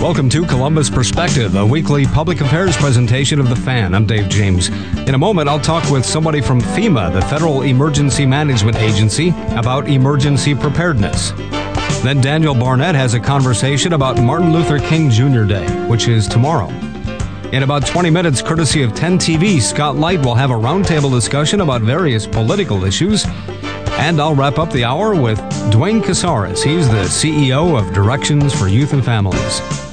Welcome to Columbus Perspective, a weekly public affairs presentation of The Fan. I'm Dave James. In a moment, I'll talk with somebody from FEMA, the Federal Emergency Management Agency, about emergency preparedness. Then Daniel Barnett has a conversation about Martin Luther King Jr. Day, which is tomorrow. In about 20 minutes, courtesy of 10 TV, Scott Light will have a roundtable discussion about various political issues. And I'll wrap up the hour with Duane Casares. He's the CEO of Directions for Youth and Families.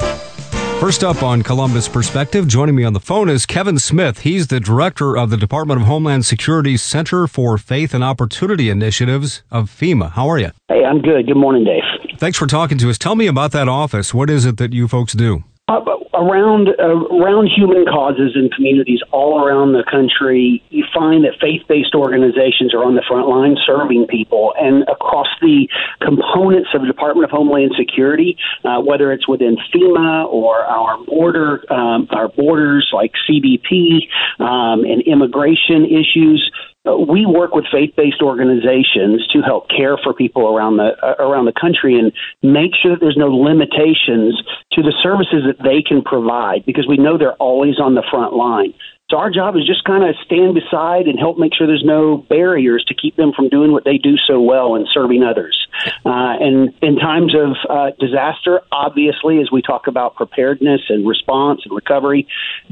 First up on Columbus Perspective, joining me on the phone is Kevin Smith. He's the director of the Department of Homeland Security's Center for Faith and Opportunity Initiatives of FEMA. How are you? Hey, I'm good. Good morning, Dave. Thanks for talking to us. Tell me about that office. What is it that you folks do? Uh, around uh, around human causes in communities all around the country, you find that faith-based organizations are on the front line serving people, and across the components of the Department of Homeland Security, uh, whether it's within FEMA or our border um, our borders like CBP um, and immigration issues, we work with faith-based organizations to help care for people around the uh, around the country and make sure that there's no limitations to the services that they can provide because we know they're always on the front line. So our job is just kind of stand beside and help make sure there's no barriers to keep them from doing what they do so well and serving others. Uh, and in times of uh, disaster, obviously, as we talk about preparedness and response and recovery,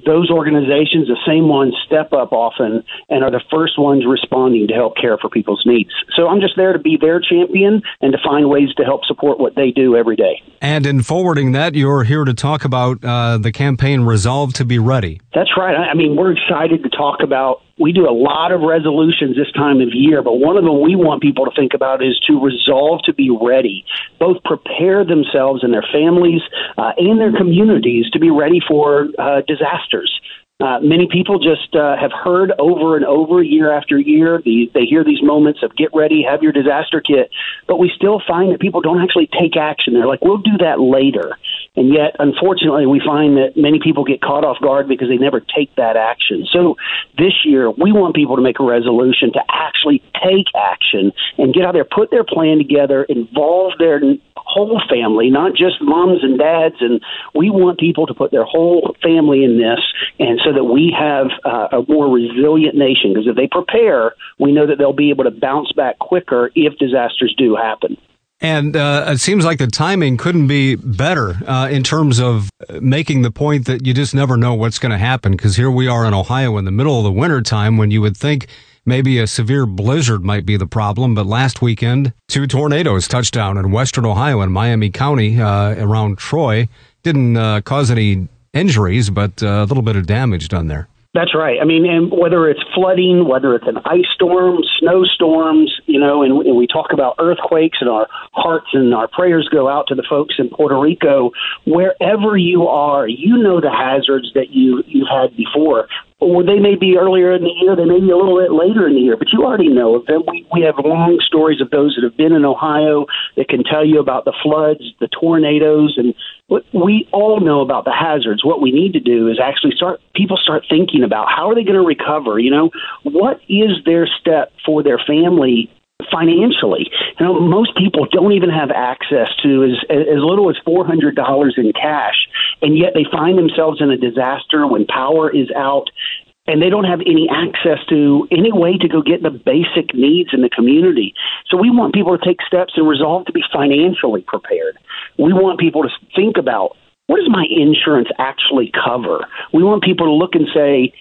those organizations, the same ones, step up often and are the first ones responding to help care for people's needs. So I'm just there to be their champion and to find ways to help support what they do every day. And in forwarding that, you're here to talk about uh, the campaign Resolve to be Ready. That's right. I mean, we're excited to talk about. We do a lot of resolutions this time of year, but one of them we want people to think about is to resolve to be ready, both prepare themselves and their families uh, and their communities to be ready for uh, disasters. Uh, many people just uh, have heard over and over, year after year, the, they hear these moments of get ready, have your disaster kit, but we still find that people don't actually take action. They're like, we'll do that later. And yet, unfortunately, we find that many people get caught off guard because they never take that action. So this year, we want people to make a resolution to actually take action and get out there, put their plan together, involve their whole family, not just moms and dads. And we want people to put their whole family in this, and so that we have uh, a more resilient nation. Because if they prepare, we know that they'll be able to bounce back quicker if disasters do happen. And uh, it seems like the timing couldn't be better uh, in terms of making the point that you just never know what's going to happen. Because here we are in Ohio in the middle of the winter time when you would think maybe a severe blizzard might be the problem. But last weekend, two tornadoes touched down in western Ohio and Miami County uh, around Troy. Didn't uh, cause any injuries, but uh, a little bit of damage done there. That's right. I mean, and whether it's flooding, whether it's an ice storm, snowstorms, you know, and, and we talk about earthquakes, and our hearts and our prayers go out to the folks in Puerto Rico. Wherever you are, you know the hazards that you you've had before or they may be earlier in the year, they may be a little bit later in the year, but you already know of them. We, we have long stories of those that have been in Ohio that can tell you about the floods, the tornadoes, and we all know about the hazards. What we need to do is actually start, people start thinking about how are they going to recover? You know, what is their step for their family financially. You know, most people don't even have access to as as little as four hundred dollars in cash, and yet they find themselves in a disaster when power is out. And they don't have any access to any way to go get the basic needs in the community. So we want people to take steps and resolve to be financially prepared. We want people to think about what does my insurance actually cover? We want people to look and say,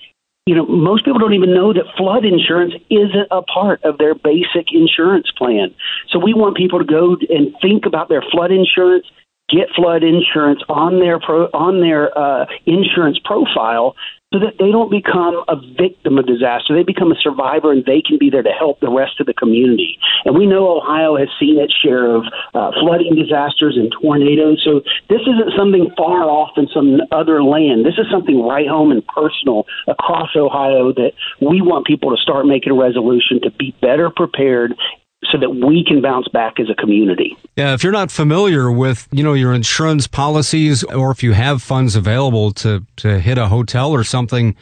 you know, most people don't even know that flood insurance isn't a part of their basic insurance plan. So we want people to go and think about their flood insurance, get flood insurance on their pro, on their uh, insurance profile, so that they don't become a victim of disaster. They become a survivor and they can be there to help the rest of the community. And we know Ohio has seen its share of uh, flooding disasters and tornadoes. So this isn't something far off in some other land. This is something right home and personal across Ohio that we want people to start making a resolution to be better prepared so that we can bounce back as a community. Yeah, if you're not familiar with, you know, your insurance policies or if you have funds available to to hit a hotel or something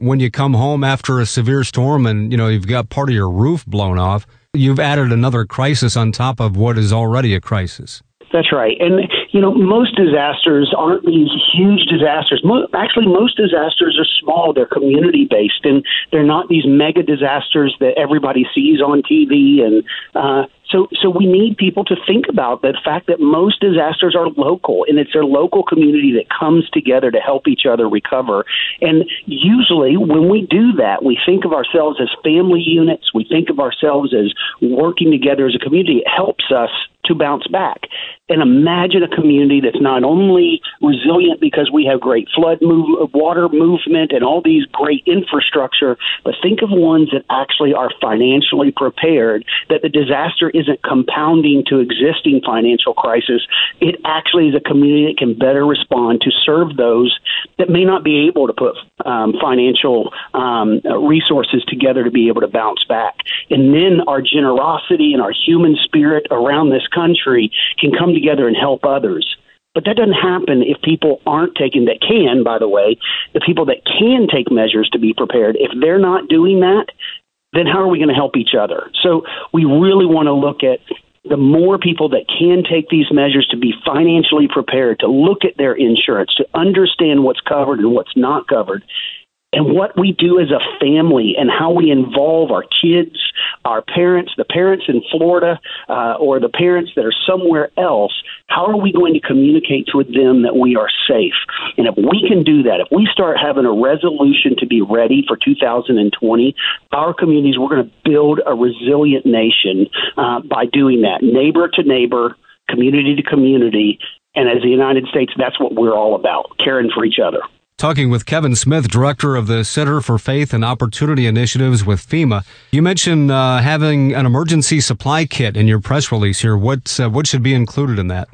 when you come home after a severe storm and, you know, you've got part of your roof blown off, you've added another crisis on top of what is already a crisis. That's right. And you know, most disasters aren't these huge disasters. Mo- actually, most disasters are small. They're community based, and they're not these mega disasters that everybody sees on TV. And uh, so, so we need people to think about the fact that most disasters are local, and it's their local community that comes together to help each other recover. And usually, when we do that, we think of ourselves as family units. We think of ourselves as working together as a community. It helps us to bounce back. And imagine a community that's not only resilient because we have great flood move, water movement and all these great infrastructure, but think of ones that actually are financially prepared, that the disaster isn't compounding to existing financial crisis. It actually is a community that can better respond to serve those that may not be able to put um, financial um, resources together to be able to bounce back. And then our generosity and our human spirit around this country can come together and help others. But that doesn't happen if people aren't taking, that can, by the way, the people that can take measures to be prepared, if they're not doing that, then how are we going to help each other? So we really want to look at the more people that can take these measures to be financially prepared, to look at their insurance, to understand what's covered and what's not covered, and what we do as a family and how we involve our kids, our parents, the parents in Florida, uh, or the parents that are somewhere else. How are we going to communicate to them that we are safe? And if we can do that, if we start having a resolution to be ready for 2020, our communities, we're going to build a resilient nation uh, by doing that, neighbor to neighbor, community to community. And as the United States, that's what we're all about, caring for each other. Talking with Kevin Smith, director of the Center for Faith and Opportunity Initiatives with FEMA. You mentioned uh, having an emergency supply kit in your press release here. What uh, what should be included in that?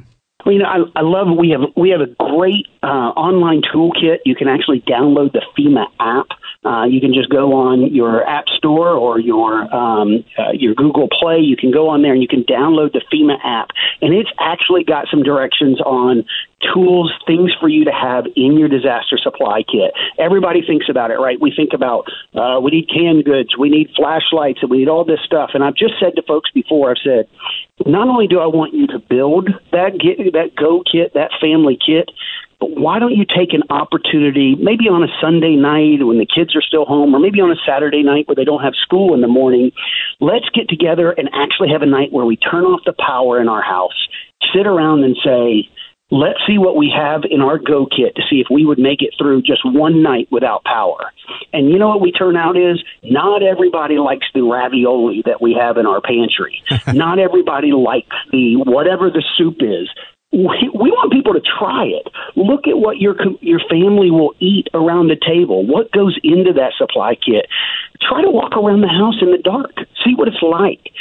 Well, you know, I, I love we have we have a great uh, online toolkit. You can actually download the FEMA app. Uh, you can just go on your app store or your um, uh, your Google Play. You can go on there and you can download the FEMA app, and it's actually got some directions on tools, things for you to have in your disaster supply kit. Everybody thinks about it, right? We think about uh, we need canned goods, we need flashlights, and we need all this stuff. And I've just said to folks before, I've said, not only do I want you to build that get, that Go kit, that family kit, but why don't you take an opportunity, maybe on a Sunday night when the kids are still home, or maybe on a Saturday night where they don't have school in the morning? Let's get together and actually have a night where we turn off the power in our house, sit around and say, let's see what we have in our go kit to see if we would make it through just one night without power. And you know what we turn out is not everybody likes the ravioli that we have in our pantry. not everybody likes the whatever the soup is we, want people to try it. Look at what your your family will eat around the table. What goes into that supply kit? Try to walk around the house in the dark. See what it's like.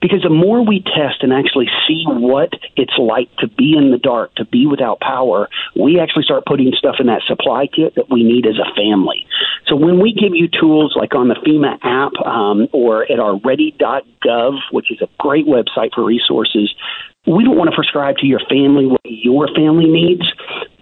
Because the more we test and actually see what it's like to be in the dark, to be without power, we actually start putting stuff in that supply kit that we need as a family. So when we give you tools like on the FEMA app um, or at our ready.gov, which is a great website for resources, we don't want to prescribe to your family what your family needs.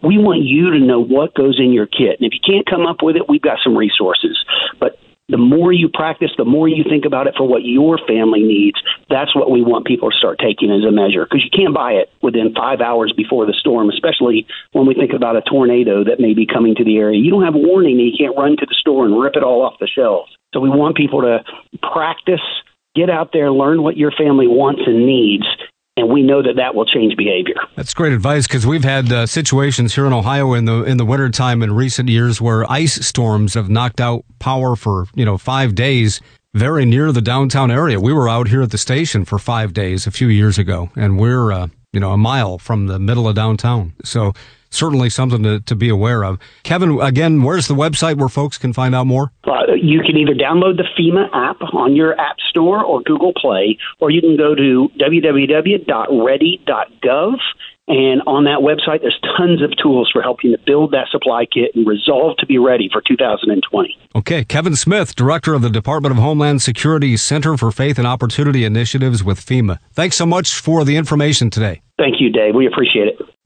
We want you to know what goes in your kit. And if you can't come up with it, we've got some resources. But the more you practice, the more you think about it for what your family needs, that's what we want people to start taking as a measure. Because you can't buy it within five hours before the storm, especially when we think about a tornado that may be coming to the area. You don't have warning and you can't run to the store and rip it all off the shelves. So we want people to practice, get out there, learn what your family wants and needs, and we know that that will change behavior. That's great advice because we've had uh, situations here in Ohio in the in the wintertime in recent years where ice storms have knocked out power for you know five days very near the downtown area. We were out here at the station for five days a few years ago, and we're uh, you know a mile from the middle of downtown. So certainly something to, to be aware of. Kevin, again, where's the website where folks can find out more? Uh, you can either download the FEMA app on your App Store or Google Play, or you can go to www.ready.gov. And on that website, there's tons of tools for helping to build that supply kit and resolve to be ready for 2020. Okay. Kevin Smith, Director of the Department of Homeland Security Center for Faith and Opportunity Initiatives with FEMA. Thanks so much for the information today. Thank you, Dave. We appreciate it.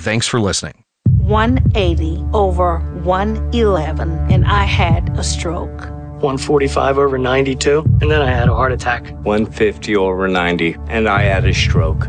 thanks for listening. 180 over 111, and I had a stroke. 145 over 92, and then I had a heart attack. 150 over 90, and I had a stroke.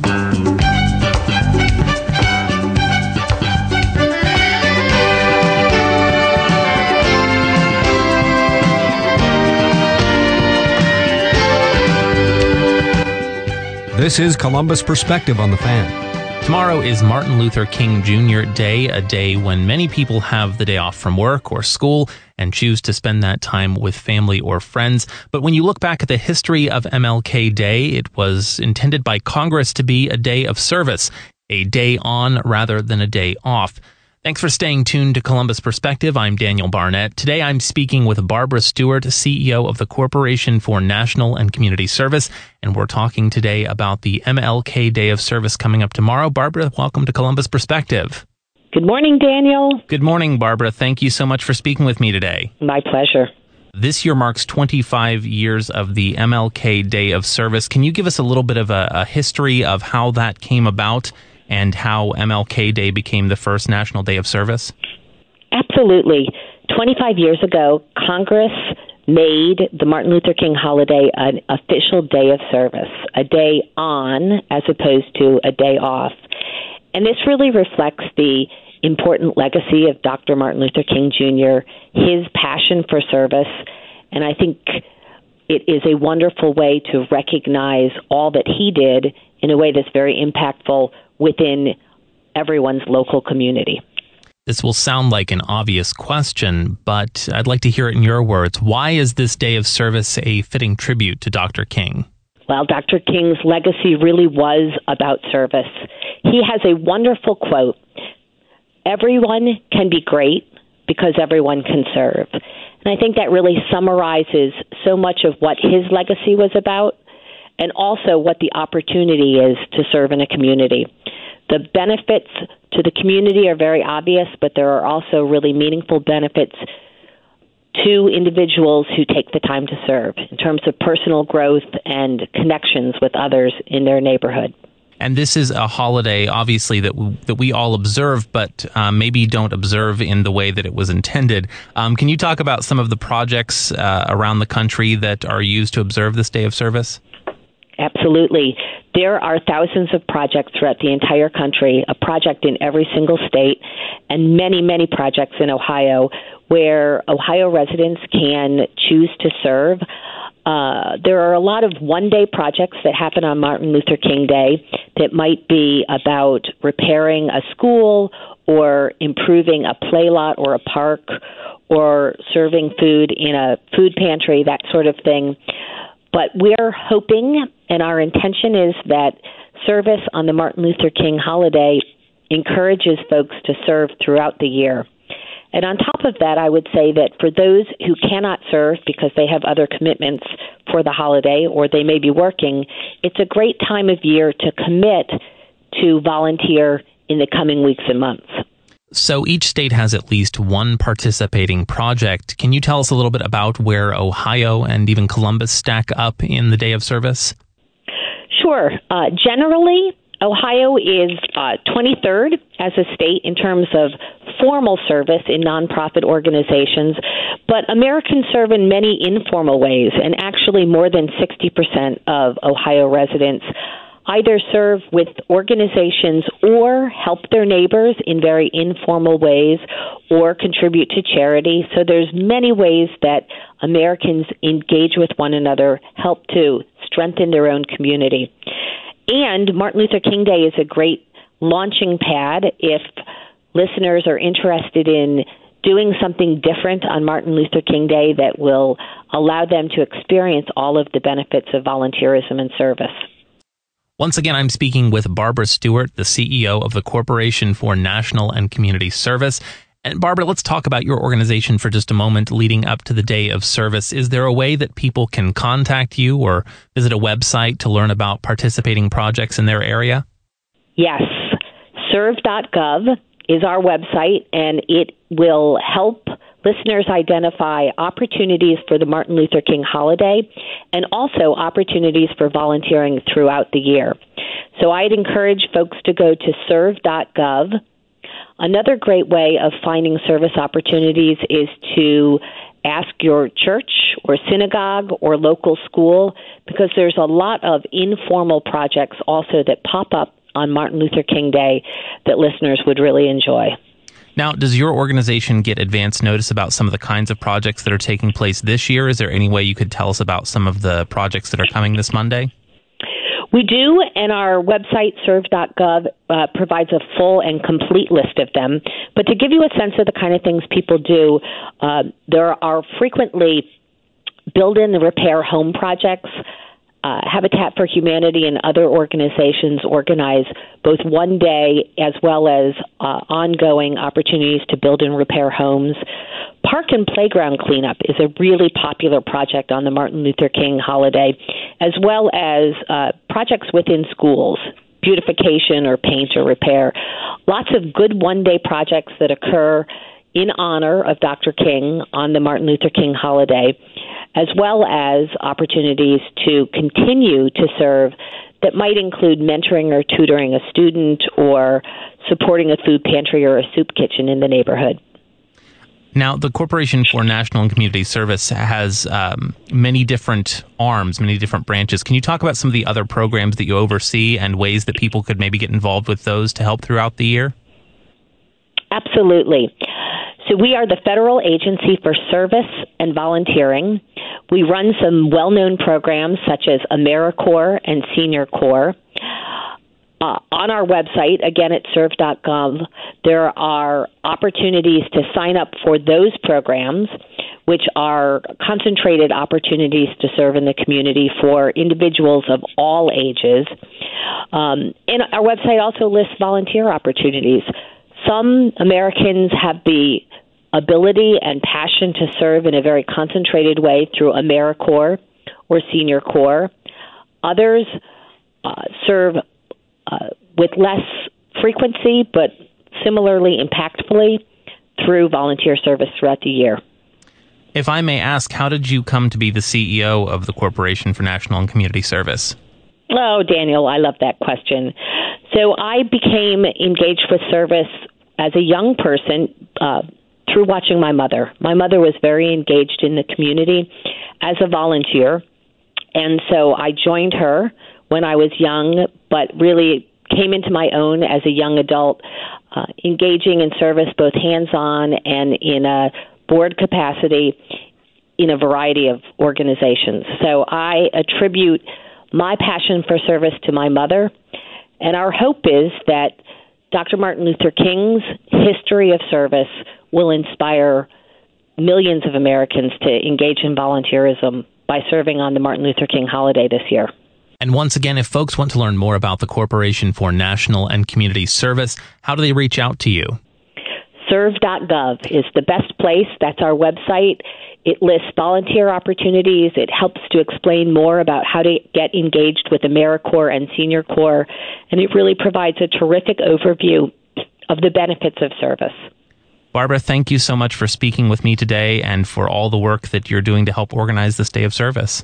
This is Columbus Perspective on the Fan. Tomorrow is Martin Luther King Jr. Day, a day when many people have the day off from work or school and choose to spend that time with family or friends. But when you look back at the history of MLK Day, it was intended by Congress to be a day of service, a day on rather than a day off. Thanks for staying tuned to Columbus Perspective. I'm Daniel Barnett. Today I'm speaking with Barbara Stewart, CEO of the Corporation for National and Community Service, and we're talking today about the MLK Day of Service coming up tomorrow. Barbara, welcome to Columbus Perspective. Good morning, Daniel. Good morning, Barbara. Thank you so much for speaking with me today. My pleasure. This year marks 25 years of the MLK Day of Service. Can you give us a little bit of a, a history of how that came about? And how MLK Day became the first National Day of Service? Absolutely. 25 years ago, Congress made the Martin Luther King holiday an official day of service, a day on as opposed to a day off. And this really reflects the important legacy of Dr. Martin Luther King Jr., his passion for service, and I think it is a wonderful way to recognize all that he did in a way that's very impactful within everyone's local community. This will sound like an obvious question, but I'd like to hear it in your words. Why is this day of service a fitting tribute to Dr. King? Well, Dr. King's legacy really was about service. He has a wonderful quote Everyone can be great because everyone can serve. And I think that really summarizes so much of what his legacy was about and also what the opportunity is to serve in a community. The benefits to the community are very obvious, but there are also really meaningful benefits to individuals who take the time to serve in terms of personal growth and connections with others in their neighborhood. And this is a holiday, obviously, that w- that we all observe, but um, maybe don't observe in the way that it was intended. Um, can you talk about some of the projects uh, around the country that are used to observe this day of service? Absolutely. There are thousands of projects throughout the entire country, a project in every single state, and many, many projects in Ohio where Ohio residents can choose to serve. Uh, there are a lot of one day projects that happen on Martin Luther King Day that might be about repairing a school or improving a play lot or a park or serving food in a food pantry, that sort of thing. But we're hoping, and our intention is that service on the Martin Luther King holiday encourages folks to serve throughout the year. And on top of that, I would say that for those who cannot serve because they have other commitments for the holiday or they may be working, it's a great time of year to commit to volunteer in the coming weeks and months. So each state has at least one participating project. Can you tell us a little bit about where Ohio and even Columbus stack up in the day of service? Sure. Uh, generally, Ohio is uh, 23rd as a state in terms of formal service in nonprofit organizations, but Americans serve in many informal ways, and actually, more than 60% of Ohio residents either serve with organizations or help their neighbors in very informal ways or contribute to charity. So there's many ways that Americans engage with one another, help to strengthen their own community. And Martin Luther King Day is a great launching pad if listeners are interested in doing something different on Martin Luther King Day that will allow them to experience all of the benefits of volunteerism and service. Once again, I'm speaking with Barbara Stewart, the CEO of the Corporation for National and Community Service. And Barbara, let's talk about your organization for just a moment leading up to the day of service. Is there a way that people can contact you or visit a website to learn about participating projects in their area? Yes. Serve.gov is our website, and it will help listeners identify opportunities for the Martin Luther King holiday and also opportunities for volunteering throughout the year. So I'd encourage folks to go to serve.gov. Another great way of finding service opportunities is to ask your church or synagogue or local school because there's a lot of informal projects also that pop up on Martin Luther King Day that listeners would really enjoy. Now, does your organization get advance notice about some of the kinds of projects that are taking place this year? Is there any way you could tell us about some of the projects that are coming this Monday? We do, and our website, serve.gov, uh, provides a full and complete list of them. But to give you a sense of the kind of things people do, uh, there are frequently build in the repair home projects uh, Habitat for Humanity and other organizations organize both one day as well as uh, ongoing opportunities to build and repair homes. Park and playground cleanup is a really popular project on the Martin Luther King holiday, as well as uh, projects within schools beautification or paint or repair. Lots of good one day projects that occur in honor of Dr. King on the Martin Luther King holiday as well as opportunities to continue to serve that might include mentoring or tutoring a student or supporting a food pantry or a soup kitchen in the neighborhood. Now, the Corporation for National and Community Service has um, many different arms, many different branches. Can you talk about some of the other programs that you oversee and ways that people could maybe get involved with those to help throughout the year? Absolutely. So, we are the federal agency for service and volunteering. We run some well known programs such as AmeriCorps and Senior Corps. Uh, on our website, again at serve.gov, there are opportunities to sign up for those programs, which are concentrated opportunities to serve in the community for individuals of all ages. Um, and our website also lists volunteer opportunities. Some Americans have the ability and passion to serve in a very concentrated way through AmeriCorps or Senior Corps. Others uh, serve uh, with less frequency but similarly impactfully through volunteer service throughout the year. If I may ask, how did you come to be the CEO of the Corporation for National and Community Service? Oh, Daniel, I love that question. So I became engaged with service as a young person, uh, through watching my mother. My mother was very engaged in the community as a volunteer, and so I joined her when I was young, but really came into my own as a young adult, uh, engaging in service both hands on and in a board capacity in a variety of organizations. So I attribute my passion for service to my mother, and our hope is that Dr. Martin Luther King's history of service will inspire millions of Americans to engage in volunteerism by serving on the Martin Luther King holiday this year. And once again, if folks want to learn more about the Corporation for National and Community Service, how do they reach out to you? Serve.gov is the best place. That's our website. It lists volunteer opportunities. It helps to explain more about how to get engaged with AmeriCorps and Senior Corps. And it really provides a terrific overview of the benefits of service. Barbara, thank you so much for speaking with me today and for all the work that you're doing to help organize this day of service.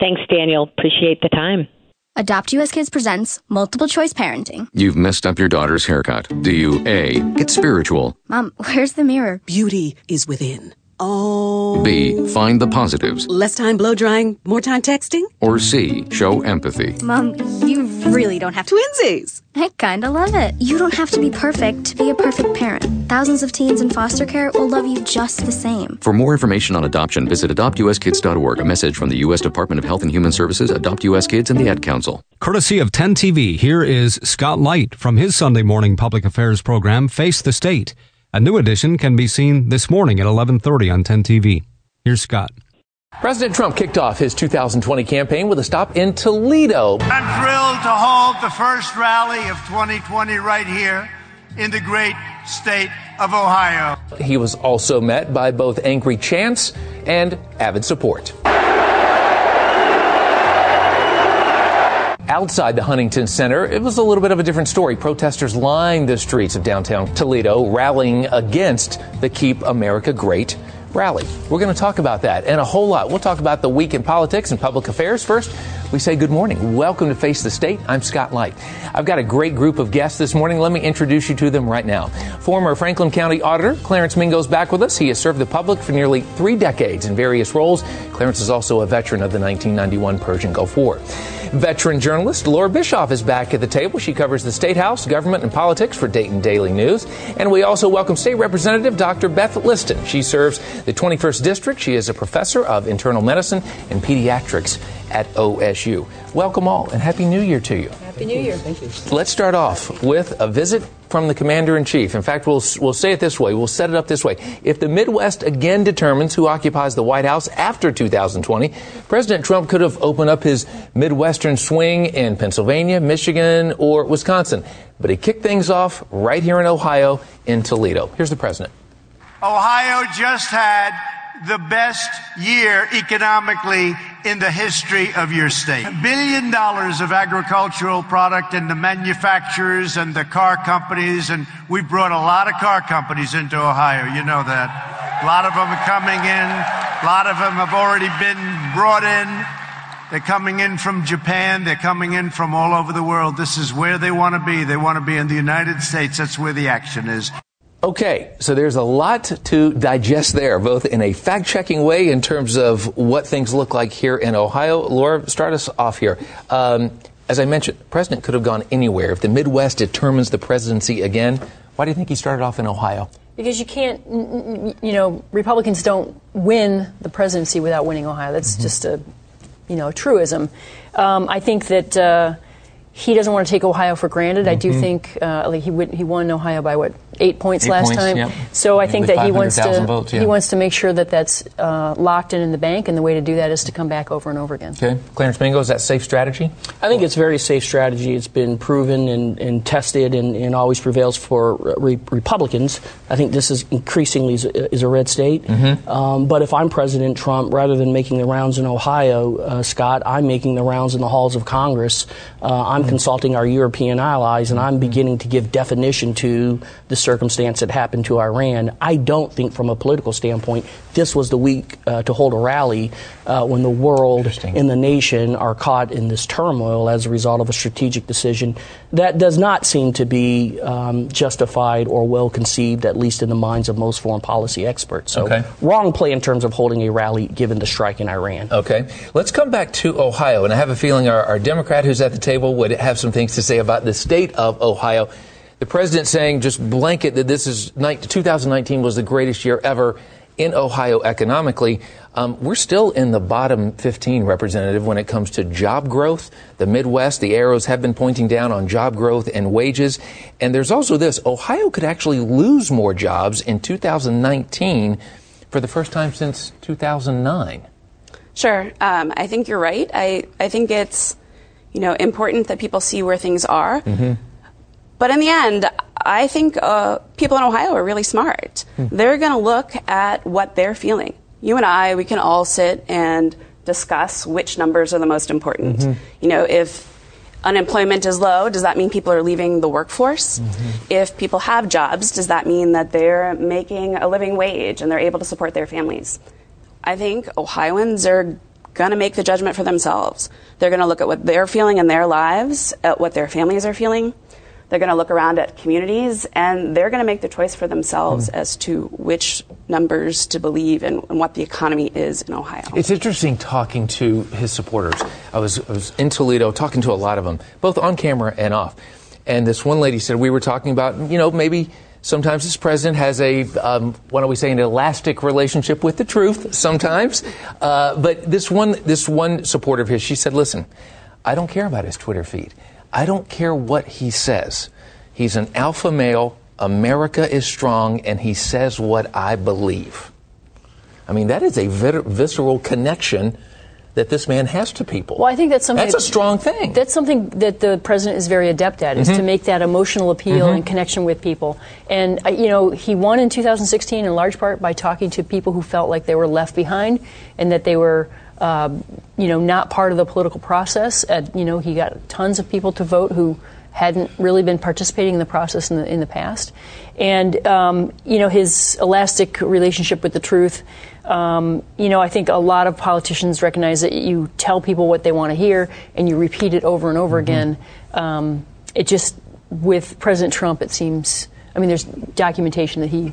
Thanks, Daniel. Appreciate the time. Adopt US Kids presents multiple choice parenting. You've messed up your daughter's haircut. Do you A, get spiritual? Mom, where's the mirror? Beauty is within. Oh. B. Find the positives. Less time blow drying, more time texting? Or C. Show empathy. Mom, you really don't have to. Twinsies! I kinda love it. You don't have to be perfect to be a perfect parent. Thousands of teens in foster care will love you just the same. For more information on adoption, visit adoptuskids.org. A message from the U.S. Department of Health and Human Services, Adopt U.S. Kids, and the Ad Council. Courtesy of 10 TV, here is Scott Light from his Sunday morning public affairs program, Face the State. A new edition can be seen this morning at 11:30 on 10 TV. Here's Scott. President Trump kicked off his 2020 campaign with a stop in Toledo. I'm thrilled to hold the first rally of 2020 right here in the great state of Ohio. He was also met by both angry chants and avid support. Outside the Huntington Center, it was a little bit of a different story. Protesters lined the streets of downtown Toledo, rallying against the Keep America Great rally. We're going to talk about that and a whole lot. We'll talk about the week in politics and public affairs. First, we say good morning. Welcome to Face the State. I'm Scott Light. I've got a great group of guests this morning. Let me introduce you to them right now. Former Franklin County Auditor Clarence Mingo is back with us. He has served the public for nearly three decades in various roles. Clarence is also a veteran of the 1991 Persian Gulf War. Veteran journalist Laura Bischoff is back at the table. She covers the State House, government, and politics for Dayton Daily News. And we also welcome State Representative Dr. Beth Liston. She serves the 21st District. She is a professor of internal medicine and pediatrics at OSU. Welcome all and Happy New Year to you. Happy New Year. Thank you. Let's start off with a visit from the Commander in Chief. In fact, we'll, we'll say it this way. We'll set it up this way. If the Midwest again determines who occupies the White House after 2020, President Trump could have opened up his Midwestern swing in Pennsylvania, Michigan, or Wisconsin. But he kicked things off right here in Ohio in Toledo. Here's the President. Ohio just had the best year economically in the history of your state. A billion dollars of agricultural product and the manufacturers and the car companies, and we brought a lot of car companies into Ohio. You know that. A lot of them are coming in. A lot of them have already been brought in. They're coming in from Japan. They're coming in from all over the world. This is where they want to be. They want to be in the United States. That's where the action is. Okay, so there's a lot to digest there, both in a fact checking way in terms of what things look like here in Ohio. Laura, start us off here. Um, as I mentioned, the president could have gone anywhere. If the Midwest determines the presidency again, why do you think he started off in Ohio? Because you can't, you know, Republicans don't win the presidency without winning Ohio. That's mm-hmm. just a, you know, a truism. Um, I think that. Uh, he doesn't want to take Ohio for granted. Mm-hmm. I do mm-hmm. think uh, like he would, he won Ohio by what eight points eight last points, time. Yep. So I think that he wants to votes, yeah. he wants to make sure that that's uh, locked in in the bank, and the way to do that is to come back over and over again. Okay, Clarence Mingo, is that safe strategy? I think it's very safe strategy. It's been proven and, and tested, and, and, always prevails for re- Republicans. I think this is increasingly is, is a red state. Mm-hmm. Um, but if I'm President Trump, rather than making the rounds in Ohio, uh, Scott, I'm making the rounds in the halls of Congress. Uh, I'm mm-hmm. consulting our European allies, and I'm beginning to give definition to the circumstance that happened to Iran. I don't think, from a political standpoint, this was the week uh, to hold a rally uh, when the world and the nation are caught in this turmoil as a result of a strategic decision that does not seem to be um, justified or well conceived, at least in the minds of most foreign policy experts. So, okay. wrong play in terms of holding a rally given the strike in Iran. Okay. Let's come back to Ohio, and I have a feeling our, our Democrat who's at the table would have some things to say about the state of Ohio. The president saying just blanket that this is 2019 was the greatest year ever in Ohio economically. Um, we're still in the bottom 15 representative when it comes to job growth. The Midwest, the arrows have been pointing down on job growth and wages. And there's also this Ohio could actually lose more jobs in 2019 for the first time since 2009. Sure. Um, I think you're right. I, I think it's you know important that people see where things are. Mm-hmm. But in the end, I think uh, people in Ohio are really smart. Hmm. They're going to look at what they're feeling. You and I, we can all sit and discuss which numbers are the most important. Mm-hmm. You know, if unemployment is low, does that mean people are leaving the workforce? Mm-hmm. If people have jobs, does that mean that they're making a living wage and they're able to support their families? I think Ohioans are going to make the judgment for themselves. They're going to look at what they're feeling in their lives, at what their families are feeling. They're going to look around at communities and they're going to make the choice for themselves Mm-hmm. as to which numbers to believe and, and what the economy is in Ohio. It's interesting talking to his supporters. I was, I was in Toledo talking to a lot of them, both on camera and off. And this one lady said, we were talking about, you know, maybe sometimes this president has a, um, what are we saying, an elastic relationship with the truth sometimes. Uh, but this one, this one supporter of his, she said, listen, I don't care about his Twitter feed. I don't care what he says. He's an alpha male. America is strong, and he says what I believe. I mean, that is a visceral connection that this man has to people. Well, I think that's something That's a strong thing. That's something that the president is very adept at, is Mhm. to make that emotional appeal Mhm. and connection with people. And uh, you know, he won in 2016 in large part by talking to people who felt like they were left behind and that they were. Um, you know, not part of the political process. Uh, you know, he got tons of people to vote who hadn't really been participating in the process in the in the past, and um, you know his elastic relationship with the truth. Um, you know, I think a lot of politicians recognize that you tell people what they want to hear and you repeat it over and over again. Um, it just with President Trump, it seems. I mean, there's documentation that he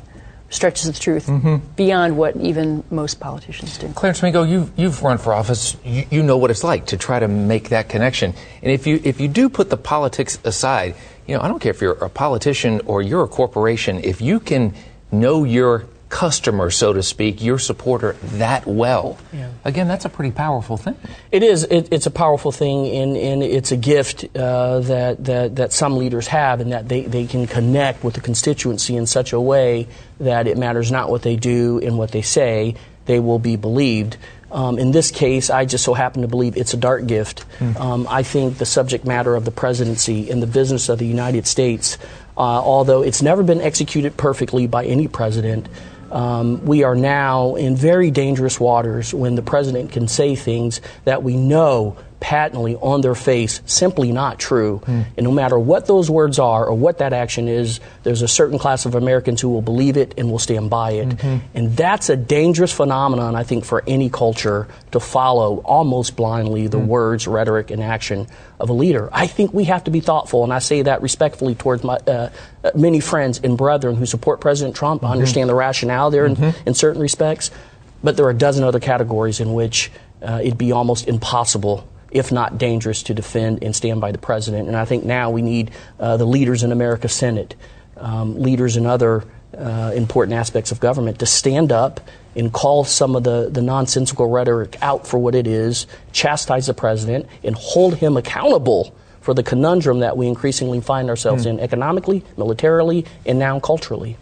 stretches the truth Mhm. beyond what even most politicians do. Clarence Mingo, you've, you've run for office. You, you know what it's like to try to make that connection. And if you, if you do put the politics aside, you know, I don't care if you're a politician or you're a corporation, if you can know your customer, so to speak, your supporter that well, again, that's a pretty powerful thing. It is. It, it's a powerful thing, and, and it's a gift uh, that, that that some leaders have, and that they, they can connect with the constituency in such a way that it matters not what they do and what they say; they will be believed. Um, in this case, I just so happen to believe it's a dark gift. Um, I think the subject matter of the presidency and the business of the United States, uh, although it's never been executed perfectly by any president, um, we are now in very dangerous waters when the president can say things that we know patently on their face simply not true. And no matter what those words are or what that action is, there's a certain class of Americans who will believe it and will stand by it. And that's a dangerous phenomenon, I think, for any culture to follow almost blindly the words, rhetoric, and action of a leader. I think we have to be thoughtful, and I say that respectfully towards my uh, uh, many friends and brethren who support President Trump. I understand the rationale there in, in certain respects, but there are a dozen other categories in which uh, it'd be almost impossible. If not dangerous to defend and stand by the president. And I think now we need uh, the leaders in America's Senate, um, leaders in other uh, important aspects of government to stand up and call some of the, the nonsensical rhetoric out for what it is, chastise the president, and hold him accountable for the conundrum that we increasingly find ourselves in economically, militarily, and now culturally.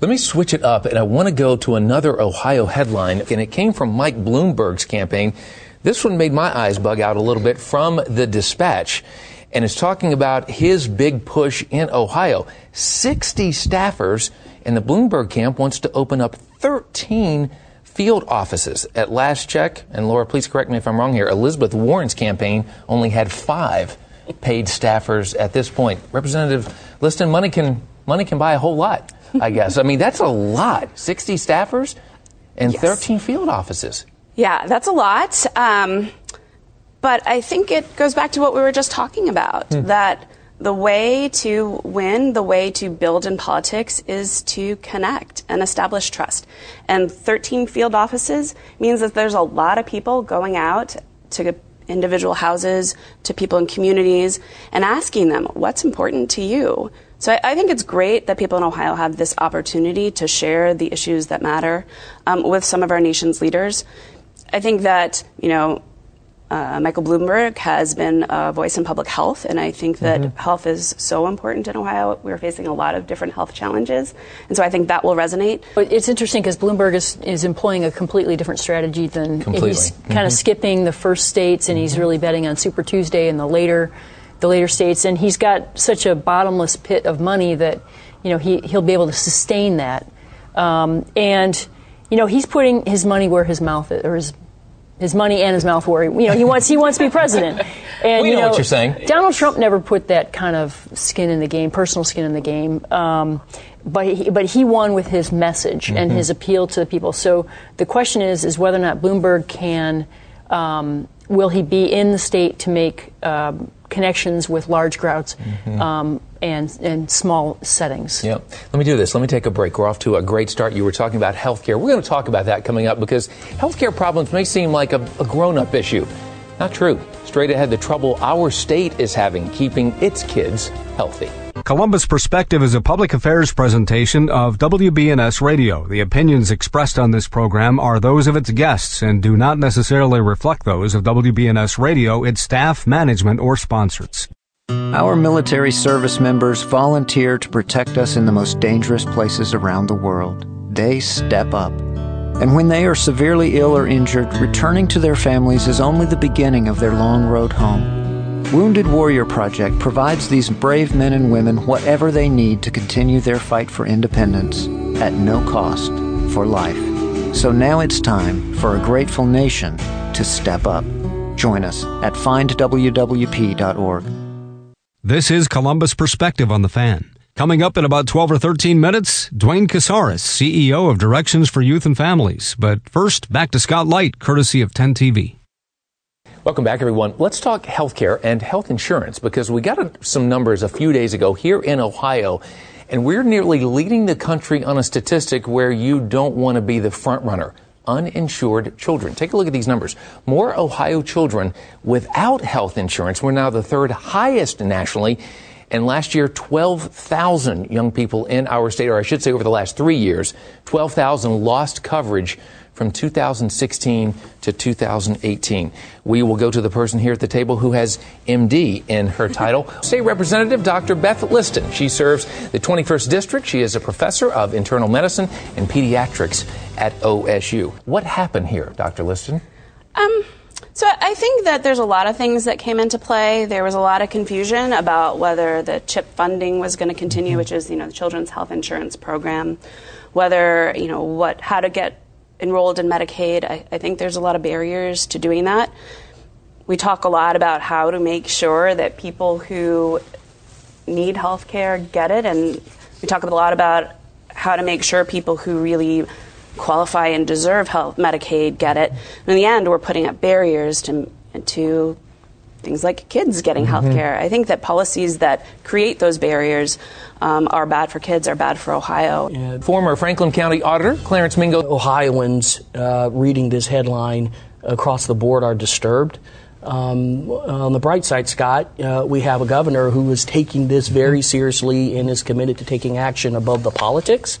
Let me switch it up, and I want to go to another Ohio headline, and it came from Mike Bloomberg's campaign. This one made my eyes bug out a little bit from the dispatch, and it's talking about his big push in Ohio. 60 staffers, and the Bloomberg camp wants to open up 13 field offices. At last check, and Laura, please correct me if I'm wrong here, Elizabeth Warren's campaign only had five paid staffers at this point. Representative Liston, money can money can buy a whole lot, I guess. I mean, that's a lot. 60 staffers and 13 field offices. Yeah, that's a lot. Um, but I think it goes back to what we were just talking about that the way to win, the way to build in politics is to connect and establish trust. And 13 field offices means that there's a lot of people going out to individual houses, to people in communities, and asking them, what's important to you? So I, I think it's great that people in Ohio have this opportunity to share the issues that matter um, with some of our nation's leaders. I think that, you know, uh, Michael Bloomberg has been a voice in public health, and I think that health is so important in Ohio. We're facing a lot of different health challenges, and so I think that will resonate. It's interesting because Bloomberg is, is employing a completely different strategy than Completely. he's kind Mhm. of skipping the first states, and he's really betting on Super Tuesday and the later, the later states. And he's got such a bottomless pit of money that you know he he'll be able to sustain that. Um, and you know he's putting his money where his mouth is, or his his money and his mouth where he, you know he wants he wants to be president. And We you know what you're saying. Donald Trump never put that kind of skin in the game, personal skin in the game. Um, but he, but he won with his message and Mm-hmm. Mhm. his appeal to the people. So the question is is whether or not Bloomberg can um, will he be in the state to make um, connections with large crowds mm-hmm. um, and, and small settings. Yep. Let me do this. Let me take a break. We're off to a great start. You were talking about healthcare. We're going to talk about that coming up because healthcare problems may seem like a, a grown up issue. Not true. Straight ahead, the trouble our state is having keeping its kids healthy. Columbus Perspective is a public affairs presentation of WBNS Radio. The opinions expressed on this program are those of its guests and do not necessarily reflect those of WBNS Radio, its staff, management, or sponsors. Our military service members volunteer to protect us in the most dangerous places around the world. They step up. And when they are severely ill or injured, returning to their families is only the beginning of their long road home. Wounded Warrior Project provides these brave men and women whatever they need to continue their fight for independence at no cost for life. So now it's time for a grateful nation to step up. Join us at findwwp.org. This is Columbus Perspective on the Fan. Coming up in about 12 or 13 minutes, Duane Casares, CEO of Directions for Youth and Families. But first, back to Scott Light, courtesy of 10 TV. Welcome back, everyone. Let's talk healthcare and health insurance because we got some numbers a few days ago here in Ohio, and we're nearly leading the country on a statistic where you don't want to be the front runner. Uninsured children. Take a look at these numbers. More Ohio children without health insurance. We're now the third highest nationally. And last year, 12,000 young people in our state, or I should say over the last three years, 12,000 lost coverage from 2016 to 2018. We will go to the person here at the table who has MD in her title. State Representative Dr. Beth Liston. She serves the 21st District. She is a professor of internal medicine and pediatrics at OSU. What happened here, Dr. Liston? Um, so I think that there's a lot of things that came into play. There was a lot of confusion about whether the CHIP funding was going to continue, mm-hmm. which is you know the Children's Health Insurance Program, whether you know what how to get enrolled in Medicaid. I, I think there's a lot of barriers to doing that. We talk a lot about how to make sure that people who need health care get it, and we talk a lot about how to make sure people who really qualify and deserve health Medicaid get it. in the end, we're putting up barriers to to things like kids getting mm-hmm. health care. I think that policies that create those barriers um, are bad for kids, are bad for Ohio. Yeah. Former Franklin County Auditor Clarence Mingo. Ohioans uh, reading this headline across the board are disturbed. Um, on the bright side, Scott, uh, we have a governor who is taking this very mm-hmm. seriously and is committed to taking action above the politics.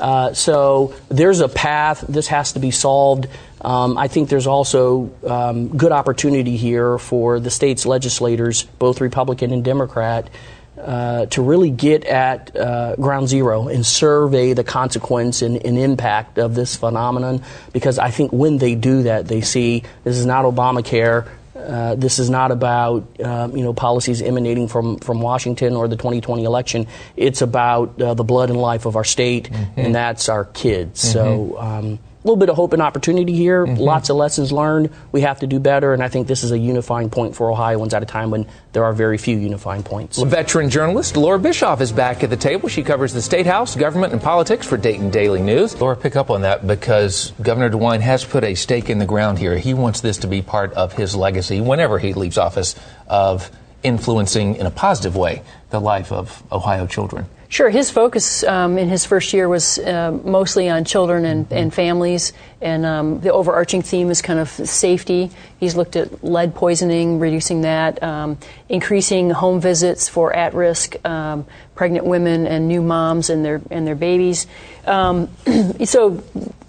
Uh, so there's a path. This has to be solved. Um, I think there's also um, good opportunity here for the state's legislators, both Republican and Democrat, uh, to really get at uh, ground zero and survey the consequence and, and, impact of this phenomenon. Because I think when they do that, they see this is not Obamacare. Uh, this is not about um, you know policies emanating from, from Washington or the 2020 election. It's about uh, the blood and life of our state, mm-hmm. and that's our kids. Mm-hmm. So. Um, little bit of hope and opportunity here. Mm-hmm. Lots of lessons learned. We have to do better, and I think this is a unifying point for Ohioans at a time when there are very few unifying points. Well, veteran journalist Laura Bischoff is back at the table. She covers the state house, government, and politics for Dayton Daily News. Laura, pick up on that because Governor DeWine has put a stake in the ground here. He wants this to be part of his legacy whenever he leaves office of influencing in a positive way the life of Ohio children. Sure. His focus um, in his first year was uh, mostly on children and, mm-hmm. and families, and um, the overarching theme is kind of safety. He's looked at lead poisoning, reducing that, um, increasing home visits for at-risk um, pregnant women and new moms and their and their babies. Um, so,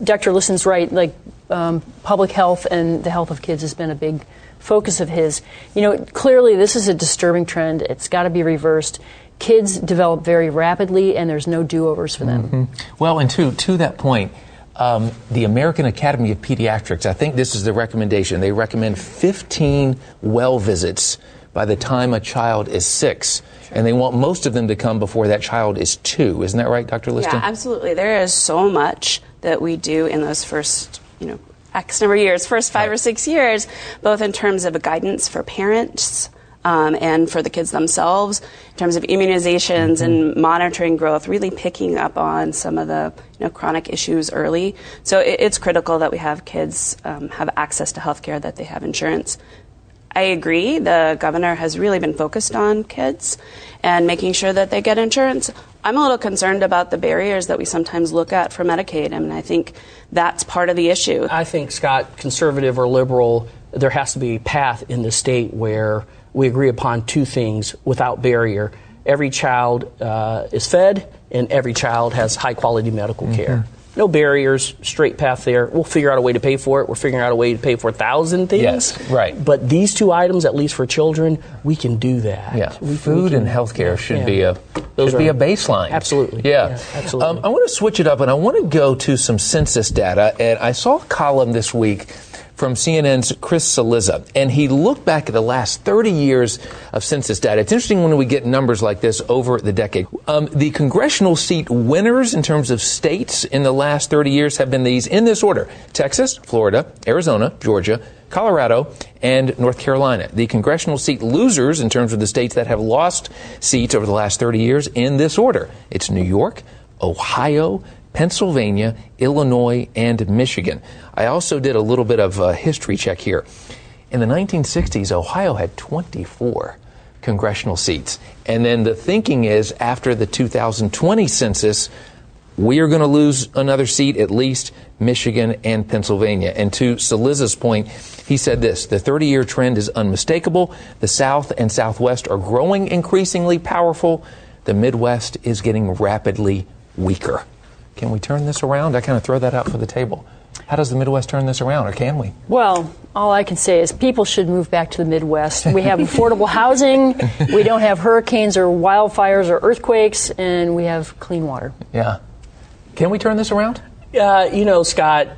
Dr. Liston's right. Like um, public health and the health of kids has been a big focus of his. You know, clearly this is a disturbing trend. It's got to be reversed kids develop very rapidly, and there's no do-overs for them. Mm-hmm. Well, and to to that point. Um, the American Academy of Pediatrics, I think this is the recommendation. They recommend 15 well visits by the time a child is six. And they want most of them to come before that child is two. Isn't that right, Dr. Liston? Yeah, absolutely. There is so much that we do in those first, you know, X number of years, first five right. or six years, both in terms of guidance for parents um, and for the kids themselves in terms of immunizations mm-hmm. and monitoring growth, really picking up on some of the you know, chronic issues early. So it, it's critical that we have kids um, have access to health care, that they have insurance. I agree. The governor has really been focused on kids and making sure that they get insurance. I'm a little concerned about the barriers that we sometimes look at for Medicaid, I and I think that's part of the issue. I think, Scott, conservative or liberal, there has to be a path in the state where we agree upon two things without barrier. Every child uh, is fed, and every child has high quality medical mm-hmm. care no barriers, straight path there. We'll figure out a way to pay for it. We're figuring out a way to pay for a thousand things. Yes, right. But these two items, at least for children, we can do that. Yeah, we, food we can, and healthcare should yeah. be a Those should be a baseline. Absolutely. Yeah, yeah absolutely. Um, I want to switch it up, and I want to go to some census data. And I saw a column this week from CNN's Chris Cillizza, and he looked back at the last 30 years of census data. It's interesting when we get numbers like this over the decade. Um, the congressional seat winners in terms of states in the last 30 years have been these in this order Texas, Florida, Arizona, Georgia, Colorado, and North Carolina. The congressional seat losers in terms of the states that have lost seats over the last 30 years in this order it's New York, Ohio, Pennsylvania, Illinois, and Michigan. I also did a little bit of a history check here. In the 1960s, Ohio had 24 congressional seats. And then the thinking is after the 2020 census, we are going to lose another seat, at least Michigan and Pennsylvania. And to Cillizza's point, he said this the 30 year trend is unmistakable. The South and Southwest are growing increasingly powerful. The Midwest is getting rapidly weaker. Can we turn this around? I kind of throw that out for the table. How does the Midwest turn this around, or can we? Well, all I can say is people should move back to the Midwest. We have affordable housing, we don't have hurricanes or wildfires or earthquakes, and we have clean water. Yeah. Can we turn this around? Uh, you know, Scott,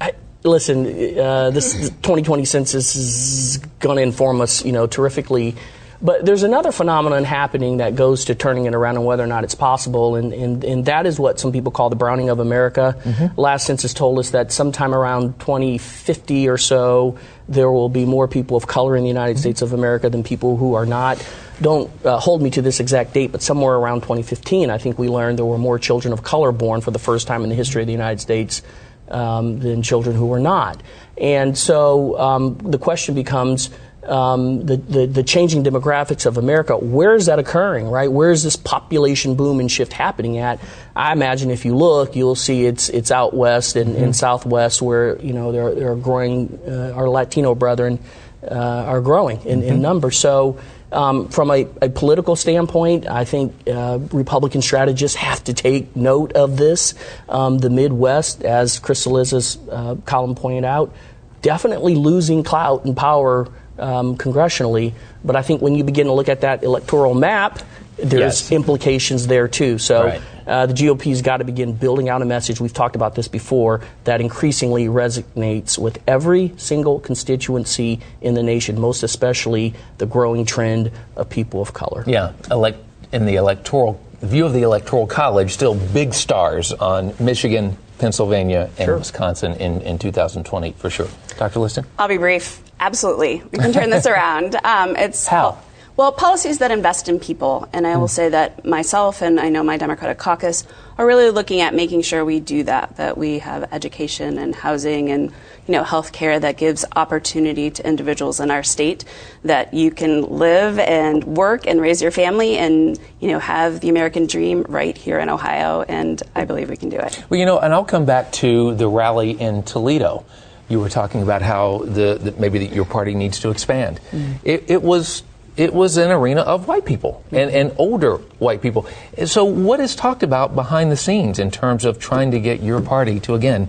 I, listen, uh, this 2020 census is going to inform us, you know, terrifically but there's another phenomenon happening that goes to turning it around and whether or not it's possible, and, and, and that is what some people call the browning of America. Mm-hmm. Last census told us that sometime around 2050 or so, there will be more people of color in the United mm-hmm. States of America than people who are not. Don't uh, hold me to this exact date, but somewhere around 2015, I think we learned there were more children of color born for the first time in the history of the United States um, than children who were not. And so um, the question becomes um, the, the, the, changing demographics of America, where is that occurring, right? Where is this population boom and shift happening at? I imagine if you look, you'll see it's, it's out west and, mm-hmm. southwest where, you know, there, there are growing, uh, our Latino brethren uh, are growing in, mm-hmm. in number. So, um, from a, a, political standpoint, I think uh, Republican strategists have to take note of this. Um, the Midwest, as Chris Cillizza's uh, column pointed out, definitely losing clout and power um, congressionally. But I think when you begin to look at that electoral map, there's yes. implications there too. So right. uh, the GOP's got to begin building out a message. We've talked about this before that increasingly resonates with every single constituency in the nation, most especially the growing trend of people of color. Yeah, elect in the electoral view of the electoral college, still big stars on Michigan, Pennsylvania, and sure. Wisconsin in, in 2020 for sure. Dr. Liston? I'll be brief. Absolutely. We can turn this around. Um, it's How? Well, policies that invest in people, and I will hmm. say that myself and I know my Democratic caucus are really looking at making sure we do that, that we have education and housing and you know health care that gives opportunity to individuals in our state that you can live and work and raise your family and you know have the American dream right here in Ohio, and I believe we can do it. Well, you know, and I'll come back to the rally in Toledo you were talking about how the, the maybe the, your party needs to expand. Mm. It, it, was it was an arena of white people and, and older white people. So what is talked about behind the scenes in terms of trying to get your party to again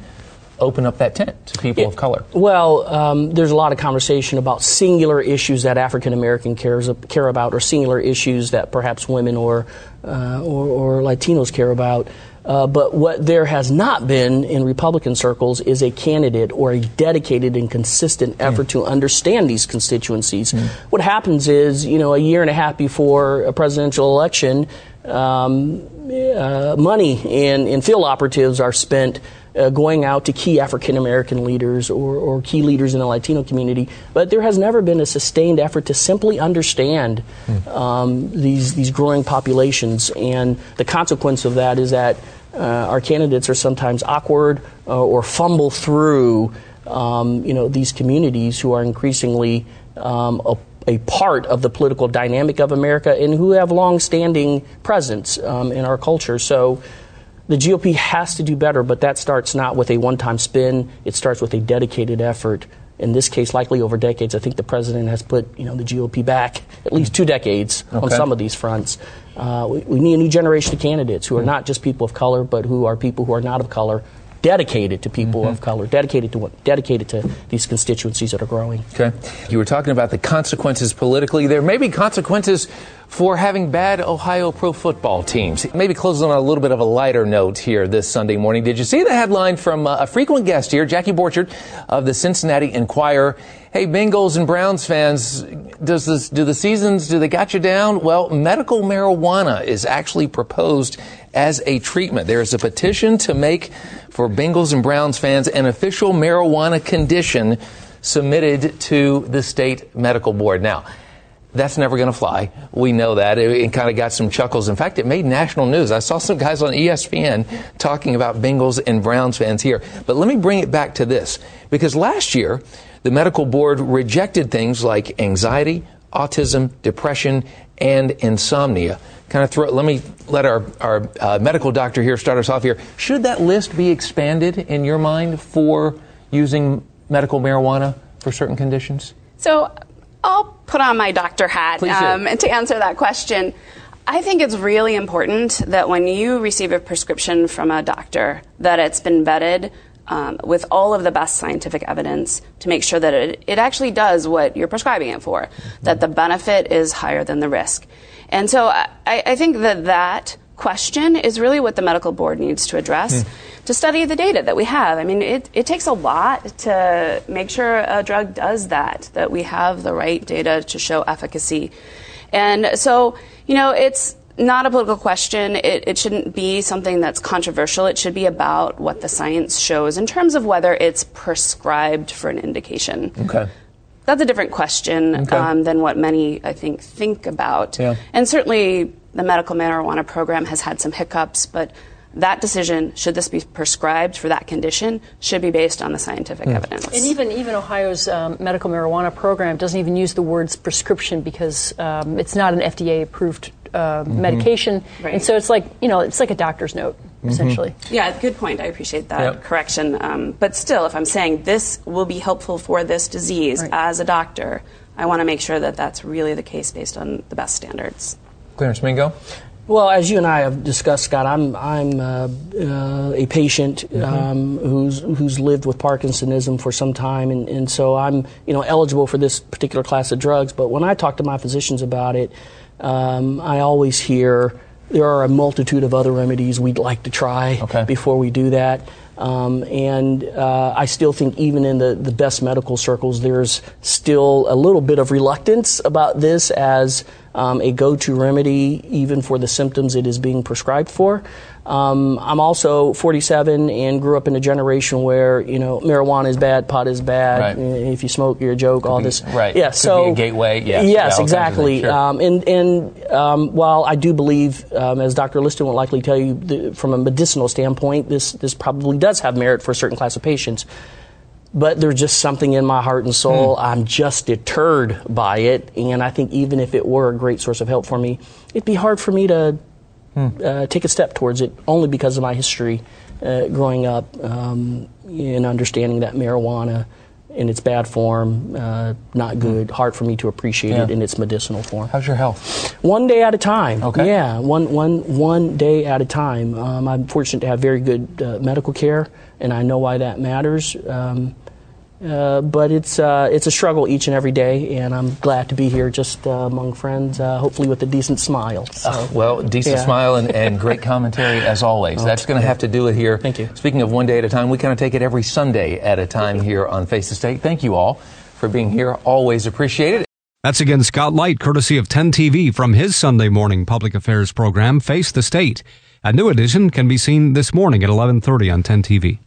open up that tent to people of color? Well, um, there's a lot of conversation about singular issues that African American cares care about, or singular issues that perhaps women or uh, or, or Latinos care about. Uh, but what there has not been in Republican circles is a candidate or a dedicated and consistent effort to understand these constituencies. Mm. What happens is, you know, a year and a half before a presidential election, um, uh, money and, and field operatives are spent uh, going out to key African American leaders or, or, key leaders in the Latino community, but there has never been a sustained effort to simply understand mm. um, these these growing populations. And the consequence of that is that uh, our candidates are sometimes awkward uh, or fumble through. Um, you know these communities who are increasingly um, a, a, part of the political dynamic of America and who have long-standing presence um, in our culture. So the GOP has to do better, but that starts not with a one-time spin. It starts with a dedicated effort. In this case, likely over decades, I think the president has put you know the GOP back at least two decades okay. on some of these fronts. Uh, we, we, need a new generation of candidates who are not just people of color, but who are people who are not of color, dedicated to people mm-hmm. of color, dedicated to what, dedicated to these constituencies that are growing. Okay, you were talking about the consequences politically. There may be consequences for having bad Ohio pro football teams. Maybe closing on a little bit of a lighter note here this Sunday morning. Did you see the headline from uh, a frequent guest here, Jackie Borchardt of the Cincinnati Enquirer? Hey, Bengals and Browns fans, does this, do the seasons, do they got you down? Well, medical marijuana is actually proposed as a treatment. There is a petition to make for Bengals and Browns fans an official marijuana condition submitted to the state medical board. Now, that's never going to fly. We know that. It, it kind of got some chuckles. In fact, it made national news. I saw some guys on ESPN talking about Bengals and Browns fans here. But let me bring it back to this. Because last year, the medical board rejected things like anxiety, autism, depression, and insomnia. Kind of throw, let me let our, our uh, medical doctor here start us off here. Should that list be expanded in your mind for using medical marijuana for certain conditions? So I'll put on my doctor hat um, and to answer that question. I think it's really important that when you receive a prescription from a doctor, that it's been vetted um, with all of the best scientific evidence to make sure that it, it actually does what you're prescribing it for, that the benefit is higher than the risk. And so I, I think that that question is really what the medical board needs to address. Mm to study the data that we have. I mean, it, it takes a lot to make sure a drug does that, that we have the right data to show efficacy. And so, you know, it's not a political question. It, it shouldn't be something that's controversial. It should be about what the science shows in terms of whether it's prescribed for an indication. Okay. That's a different question okay. um, than what many, I think, think about. Yeah. And certainly the medical marijuana program has had some hiccups, but that decision, should this be prescribed for that condition, should be based on the scientific mm. evidence. And even even Ohio's um, medical marijuana program doesn't even use the words prescription because um, it's not an FDA approved uh, mm-hmm. medication, right. and so it's like you know it's like a doctor's note mm-hmm. essentially. Yeah, good point. I appreciate that yep. correction. Um, but still, if I'm saying this will be helpful for this disease right. as a doctor, I want to make sure that that's really the case based on the best standards. Clarence Mingo. Well, as you and I have discussed, Scott, I'm I'm uh, uh, a patient mm-hmm. um, who's who's lived with Parkinsonism for some time, and, and so I'm you know eligible for this particular class of drugs. But when I talk to my physicians about it, um, I always hear there are a multitude of other remedies we'd like to try okay. before we do that. Um, and uh, I still think, even in the, the best medical circles, there's still a little bit of reluctance about this as um, a go to remedy, even for the symptoms it is being prescribed for. Um, I'm also 47 and grew up in a generation where you know marijuana is bad, pot is bad. Right. If you smoke, you're a joke. Could all be, this, right? Yeah. Could so a gateway. Yes. Yes, exactly. Sure. Um, and and um, while I do believe, um, as Dr. Liston will likely tell you, the, from a medicinal standpoint, this this probably does have merit for a certain class of patients but there's just something in my heart and soul. Mm. I'm just deterred by it. And I think even if it were a great source of help for me, it'd be hard for me to mm. uh, take a step towards it only because of my history uh, growing up um, and understanding that marijuana in its bad form, uh, not hmm. good. Hard for me to appreciate yeah. it in its medicinal form. How's your health? One day at a time. Okay. Yeah, one, one, one day at a time. Um, I'm fortunate to have very good uh, medical care, and I know why that matters. Um, uh, but it's uh, it's a struggle each and every day, and I'm glad to be here just uh, among friends, uh, hopefully with a decent smile. So, well, decent yeah. smile and, and, great commentary as always. Oh, That's going to yeah. have to do it here. Thank you. Speaking of one day at a time, we kind of take it every Sunday at a time here on Face the State. Thank you all for being here. Always appreciated. That's again Scott Light, courtesy of 10 TV from his Sunday morning public affairs program, Face the State. A new edition can be seen this morning at 11:30 on 10 TV.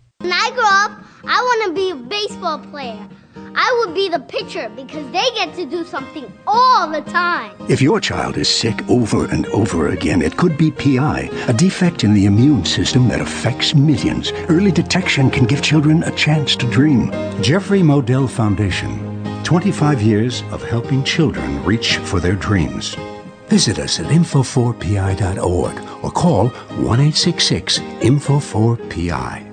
I want to be a baseball player. I would be the pitcher because they get to do something all the time. If your child is sick over and over again, it could be PI, a defect in the immune system that affects millions. Early detection can give children a chance to dream. Jeffrey Modell Foundation 25 years of helping children reach for their dreams. Visit us at info4pi.org or call 1 866 Info 4PI.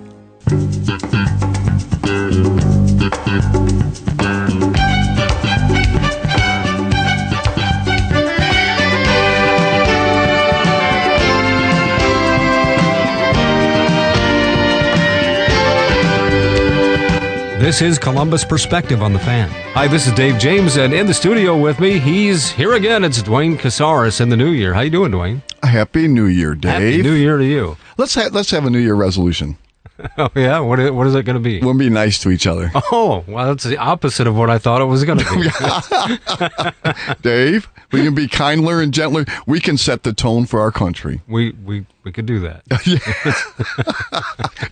This is Columbus Perspective on the Fan. Hi, this is Dave James, and in the studio with me, he's here again. It's Duane Casares in the new year. How you doing, Duane? Happy New Year, Dave. Happy New Year to you. Let's ha- let's have a New Year resolution. Oh yeah, what is, what is it going to be? We'll be nice to each other. Oh, well, that's the opposite of what I thought it was going to be. Dave, we can be kinder and gentler. We can set the tone for our country. We we we could do that.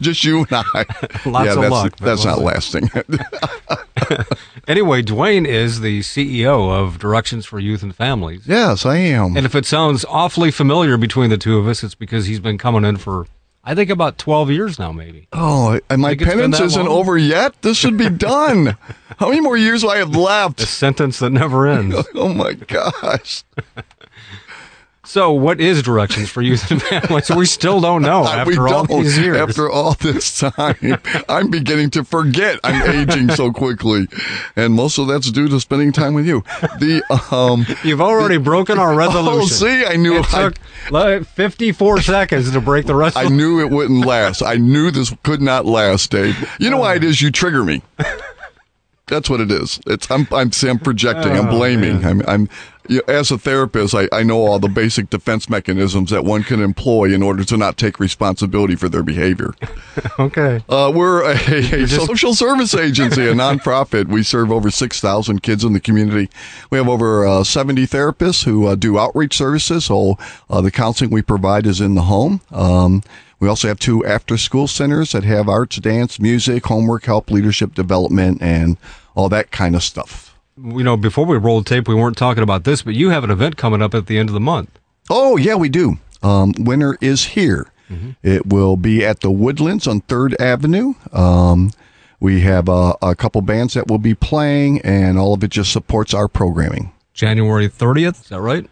Just you and I. Lots yeah, of that's, luck. That's not lasting. anyway, Duane is the CEO of Directions for Youth and Families. Yes, I am. And if it sounds awfully familiar between the two of us, it's because he's been coming in for I think about 12 years now, maybe. Oh, and my penance isn't long? over yet. This should be done. How many more years do I have left? A sentence that never ends. oh my gosh. So, what is directions for youth and families? We still don't know after all these years. After all this time, I'm beginning to forget. I'm aging so quickly, and most of that's due to spending time with you. The um, you've already the, broken our resolution. Oh, see, I knew it took like 54 seconds to break the resolution. I knew it wouldn't last. I knew this could not last, Dave. You know why it is? You trigger me. That's what it is. It's I'm I'm, I'm projecting. I'm blaming. I'm, I'm you as a therapist, I, I know all the basic defense mechanisms that one can employ in order to not take responsibility for their behavior. okay. Uh, we're a, a social service agency, a nonprofit. We serve over 6,000 kids in the community. We have over uh, 70 therapists who uh, do outreach services. So uh, the counseling we provide is in the home. Um, we also have two after school centers that have arts, dance, music, homework help, leadership development, and all that kind of stuff you know, before we rolled tape, we weren't talking about this, but you have an event coming up at the end of the month. Oh, yeah, we do. Um, winter is here. Mm-hmm. It will be at the Woodlands on 3rd Avenue. Um, we have a, a couple bands that will be playing, and all of it just supports our programming. January 30th, is that right?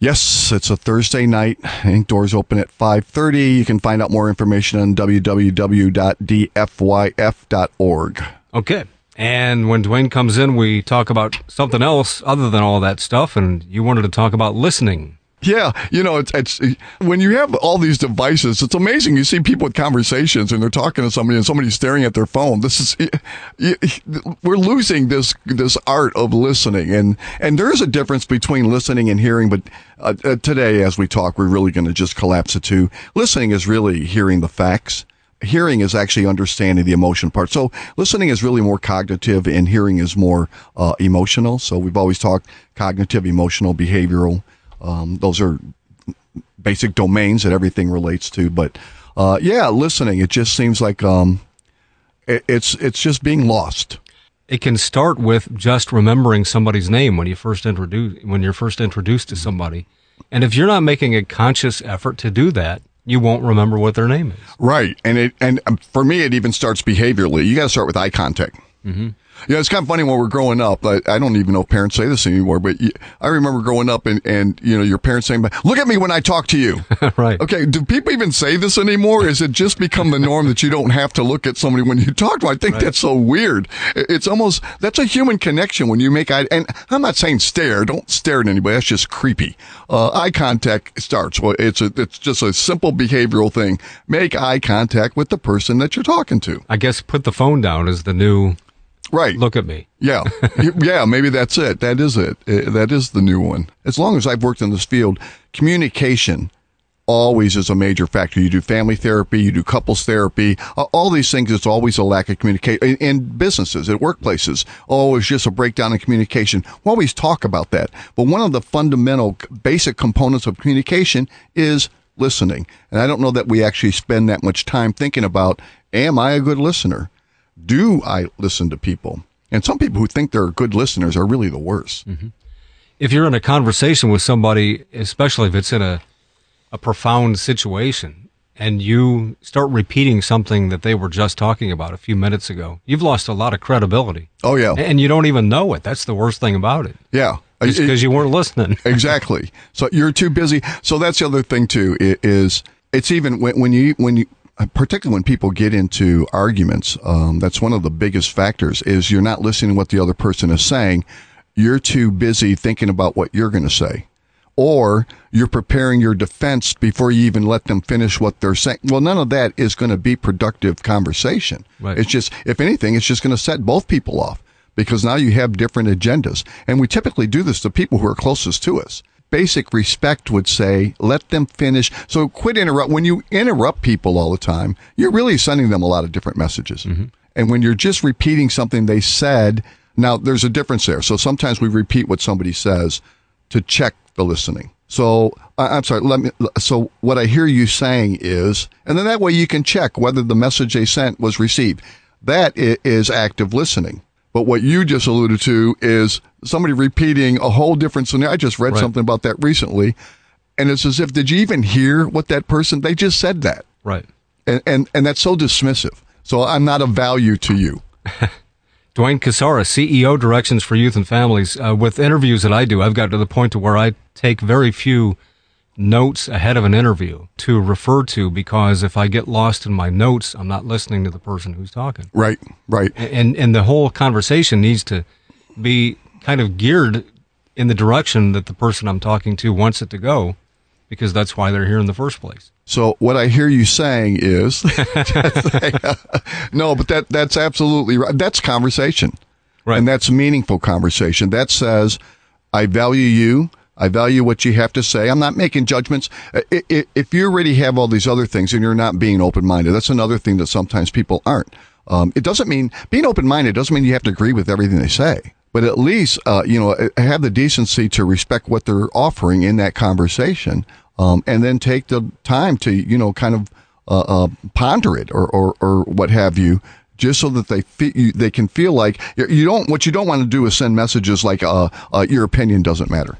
Yes, it's a Thursday night. I think doors open at 5:30. You can find out more information on www.dfyf.org. Okay. And when Duane comes in, we talk about something else other than all that stuff. And you wanted to talk about listening. Yeah, you know, it's, it's when you have all these devices, it's amazing. You see people with conversations and they're talking to somebody and somebody's staring at their phone. This is we're losing this this art of listening, and and there is a difference between listening and hearing. But uh, uh, today, as we talk, we're really going to just collapse it to listening is really hearing the facts hearing is actually understanding the emotion part. So listening is really more cognitive and hearing is more uh, emotional. So we've always talked cognitive, emotional, behavioral. Um, those are basic domains that everything relates to. But uh, yeah, listening, it just seems like um, it, it's it's just being lost. It can start with just remembering somebody's name when you first introduce when you're first introduced to somebody. And if you're not making a conscious effort to do that, you won't remember what their name is. Right. And it and um, for me it even starts behaviorally. You got to start with eye contact. Mm-hmm. Yeah, it's kind of funny when we're growing up. I, I don't even know if parents say this anymore, but you, I remember growing up and, and, you know, your parents saying, look at me when I talk to you. right. Okay. Do people even say this anymore? Is it just become the norm that you don't have to look at somebody when you talk to them? I think right. that's so weird. It's almost, that's a human connection when you make eye, and I'm not saying stare. Don't stare at anybody. That's just creepy. Uh, eye contact starts. Well, it's a, it's just a simple behavioral thing. Make eye contact with the person that you're talking to. I guess put the phone down is the new Right. Look at me. Yeah. yeah, maybe that's it. That is it. Uh, that is the new one. As long as I've worked in this field, communication always is a major factor. You do family therapy, you do couples therapy, all these things. It's always a lack of communication in businesses, at workplaces. Oh, it's just a breakdown in communication. We always talk about that. But one of the fundamental basic components of communication is listening. And I don't know that we actually spend that much time thinking about, am I a good listener? Do I listen to people? And some people who think they're good listeners are really the worst. Mm-hmm. If you're in a conversation with somebody, especially if it's in a, a profound situation, and you start repeating something that they were just talking about a few minutes ago, you've lost a lot of credibility. Oh yeah, and you don't even know it. That's the worst thing about it. Yeah, because you weren't listening. exactly. So you're too busy. So that's the other thing too. Is it's even when, when you when you particularly when people get into arguments, um, that's one of the biggest factors. Is you're not listening to what the other person is saying. You're too busy thinking about what you're going to say or you're preparing your defense before you even let them finish what they're saying. Well, none of that is going to be productive conversation. Right. It's just, if anything, it's just going to set both people off because now you have different agendas. And we typically do this to people who are closest to us. Basic respect would say, let them finish. So quit interrupt. When you interrupt people all the time, you're really sending them a lot of different messages. Mm-hmm. And when you're just repeating something they said, now there's a difference there. So sometimes we repeat what somebody says to check the listening. So I, am sorry. Let me. So what I hear you saying is, and then that way you can check whether the message they sent was received. That is active listening. But what you just alluded to is somebody repeating a whole different scenario. I just read Right. something about that recently, and it's as if did you even hear what that person? They just said that, Right. and and and that's so dismissive. So I'm not of value to you. Duane Casares, CEO, Directions for Youth and Families. Uh, with interviews that I do, I've got to the point to where I take very few notes ahead of an interview to refer to because if I get lost in my notes, I'm not listening to the person who's talking. Right. Right. And and the whole conversation needs to be kind of geared in the direction that the person I'm talking to wants it to go, because that's why they're here in the first place. So what I hear you saying is, no, but that that's absolutely right. That's conversation, right? And that's meaningful conversation. That says, I value you. I value what you have to say. I'm not making judgments. If you already have all these other things and you're not being open minded, that's another thing that sometimes people aren't. Um, it doesn't mean being open minded doesn't mean you have to agree with everything they say, but at least uh, you know have the decency to respect what they're offering in that conversation, um, and then take the time to you know kind of uh, uh, ponder it or, or or what have you. Just so that they you, they can feel like you don't. What you don't want to do is send messages like, uh, uh, "Your opinion doesn't matter."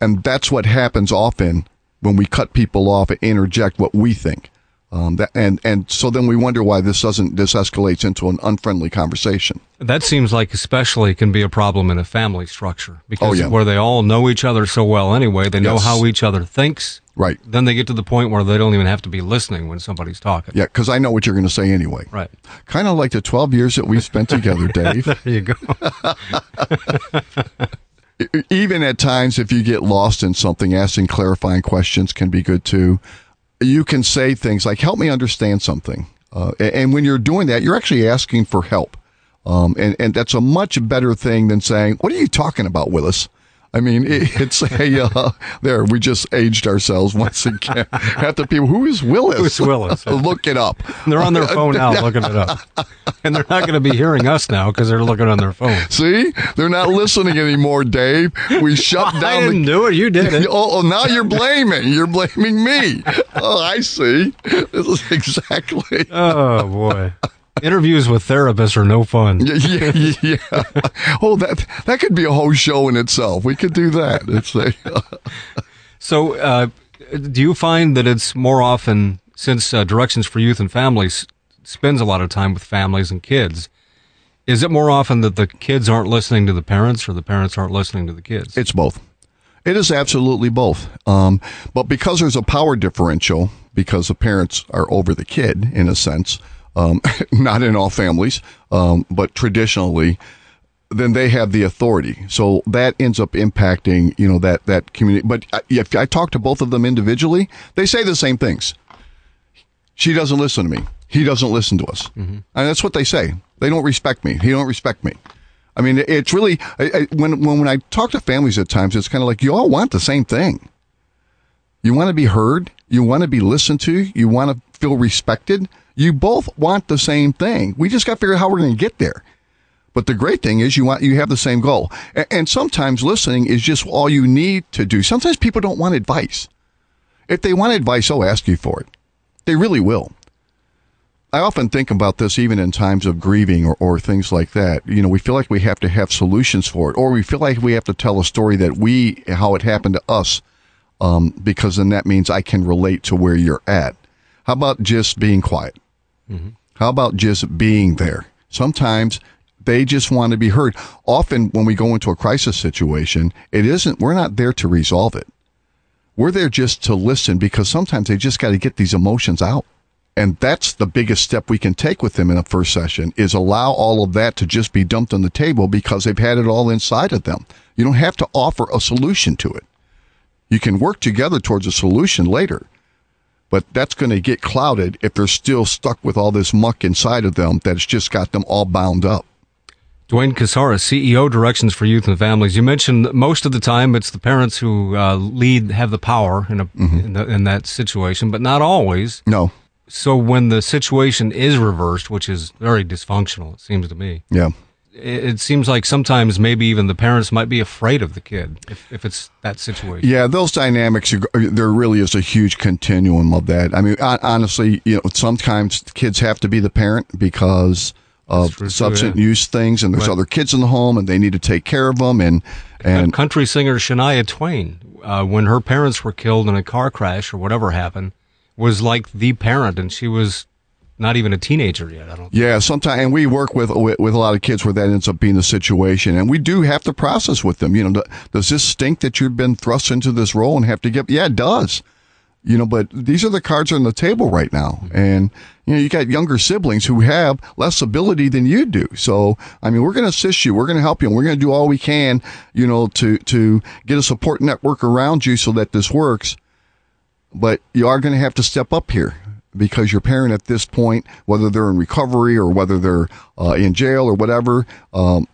And that's what happens often when we cut people off and interject what we think. Um, that, and, and so then we wonder why this doesn't, this escalates into an unfriendly conversation. That seems like especially can be a problem in a family structure because Oh, yeah. where they all know each other so well anyway, they know Yes. how each other thinks. Right. Then they get to the point where they don't even have to be listening when somebody's talking. Yeah, because I know what you're going to say anyway. Right. Kind of like the 12 years that we spent together, Dave. there you go. Even at times, if you get lost in something, asking clarifying questions can be good too. You can say things like, help me understand something. Uh, and when you're doing that, you're actually asking for help. Um, and, and that's a much better thing than saying, what are you talking about, Willis? I mean, it, it's a, uh, there, we just aged ourselves once again. Half the people, who is Willis? Who's Willis? Look it up. They're on their phone now looking it up. And they're not going to be hearing us now because they're looking on their phone. See, they're not listening anymore, Dave. We shut down. I didn't the, do it. You did it. Oh, oh, now you're blaming. You're blaming me. Oh, I see. This is exactly. Oh, boy. Interviews with therapists are no fun. Yeah, yeah. Oh, that that could be a whole show in itself. We could do that. It's a, So, uh, do you find that it's more often, since uh, Directions for Youth and Families spends a lot of time with families and kids, is it more often that the kids aren't listening to the parents or the parents aren't listening to the kids? It's both. It is absolutely both. Um, but because there's a power differential, because the parents are over the kid in a sense, um, not in all families, um, but traditionally, then they have the authority. So that ends up impacting, you know, that, that community. But if I talk to both of them individually, they say the same things. She doesn't listen to me. He doesn't listen to us. And that's what they say. They don't respect me. He don't respect me. I mean, it's really I, I, when when when I talk to families at times, it's kind of like you all want the same thing. You want to be heard. You want to be listened to. You want to feel respected. You both want the same thing. We just got to figure out how we're going to get there. But the great thing is you want you have the same goal. And, sometimes listening is just all you need to do. Sometimes people don't want advice. If they want advice, they'll ask you for it. They really will. I often think about this even in times of grieving or, or things like that. You know, we feel like we have to have solutions for it, or we feel like we have to tell a story that we, how it happened to us. um, because then that means I can relate to where you're at. How about just being quiet? Mm-hmm. How about just being there? Sometimes they just want to be heard. Often when we go into a crisis situation, it isn't, we're not there to resolve it. We're there just to listen because sometimes they just got to get these emotions out. And that's the biggest step we can take with them in a first session is allow all of that to just be dumped on the table because they've had it all inside of them. You don't have to offer a solution to it. You can work together towards a solution later, but that's going to get clouded if they're still stuck with all this muck inside of them that's just got them all bound up. Duane Casares, CEO, Directions for Youth and Families. You mentioned that most of the time it's the parents who uh, lead, have the power in, a, in, the, in that situation, but not always. No. So when the situation is reversed, which is very dysfunctional, it seems to me. Yeah. It, seems like sometimes maybe even the parents might be afraid of the kid if, if it's that situation. Yeah, those dynamics, there really is a huge continuum of that. I mean, honestly, you know, sometimes kids have to be the parent because of true, too, substance yeah. use things, and there's Right. other kids in the home, and they need to take care of them. And and country singer Shania Twain, uh, when her parents were killed in a car crash or whatever happened, was like the parent, and she was not even a teenager yet. I don't. Yeah, sometimes, and we work with, with with a lot of kids where that ends up being the situation, and we do have to process with them. You know, does this stink that you've been thrust into this role and have to get? Yeah, it does. You know, but these are the cards on the table right now, mm-hmm. and you know, you got younger siblings who have less ability than you do. So, I mean, we're going to assist you, we're going to help you, and we're going to do all we can, you know, to to get a support network around you so that this works but you are going to have to step up here because your parent at this point, whether they're in recovery or whether they're uh, in jail or whatever, um,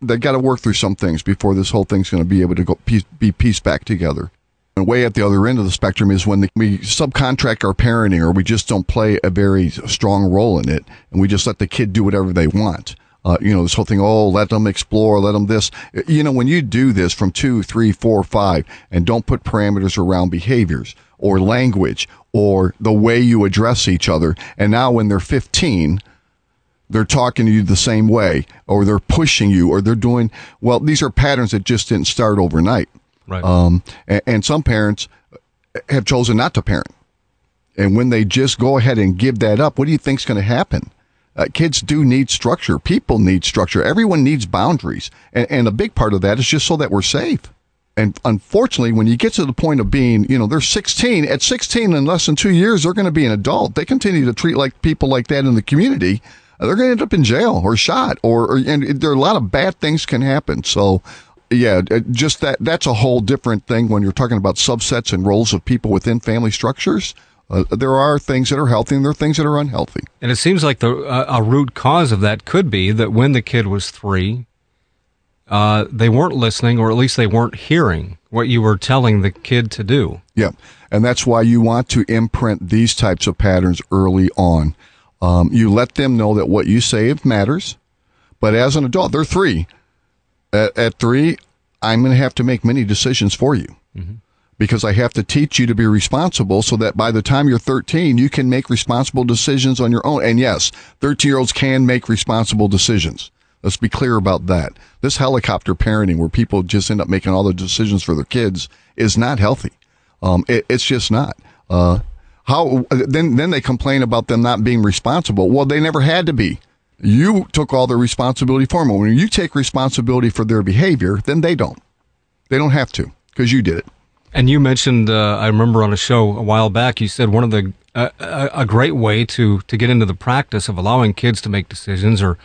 they got to work through some things before this whole thing's going to be able to go piece, be pieced back together. And way at the other end of the spectrum is when the, we subcontract our parenting or we just don't play a very strong role in it and we just let the kid do whatever they want. Uh, you know, this whole thing, oh, let them explore, let them this. You know, when you do this from two, three, four, five, and don't put parameters around behaviors or language or the way you address each other, and now when they're 15, they're talking to you the same way, or they're pushing you, or they're doing, well, these are patterns that just didn't start overnight. Right. Um, and, and some parents have chosen not to parent. And when they just go ahead and give that up, what do you think's going to happen? Uh, kids do need structure. People need structure. Everyone needs boundaries. And, and a big part of that is just so that we're safe. And unfortunately, when you get to the point of being, you know, they're 16, at 16 in less than two years, they're going to be an adult. They continue to treat like people like that in the community. They're going to end up in jail or shot or, or and there are a lot of bad things can happen. So, yeah, uh, just that, that's a whole different thing when you're talking about subsets and roles of people within family structures. Uh, there are things that are healthy and there are things that are unhealthy. And it seems like the uh, a root cause of that could be that when the kid was three, uh, they weren't listening, or at least they weren't hearing what you were telling the kid to do. Yeah. And that's why you want to imprint these types of patterns early on. Um, you let them know that what you say matters. But as an adult, they're three. At, at three, I'm going to have to make many decisions for you because I have to teach you to be responsible so that by the time you're 13, you can make responsible decisions on your own. And yes, 13 year olds can make responsible decisions. Let's be clear about that. This helicopter parenting where people just end up making all the decisions for their kids is not healthy. Um, it, it's just not. Uh, how then? Then they complain about them not being responsible. Well, they never had to be. You took all the responsibility for them. When you take responsibility for their behavior, then they don't. They don't have to because you did it. And you mentioned, uh, I remember on a show a while back, you said one of the uh, a, a great way to to get into the practice of allowing kids to make decisions or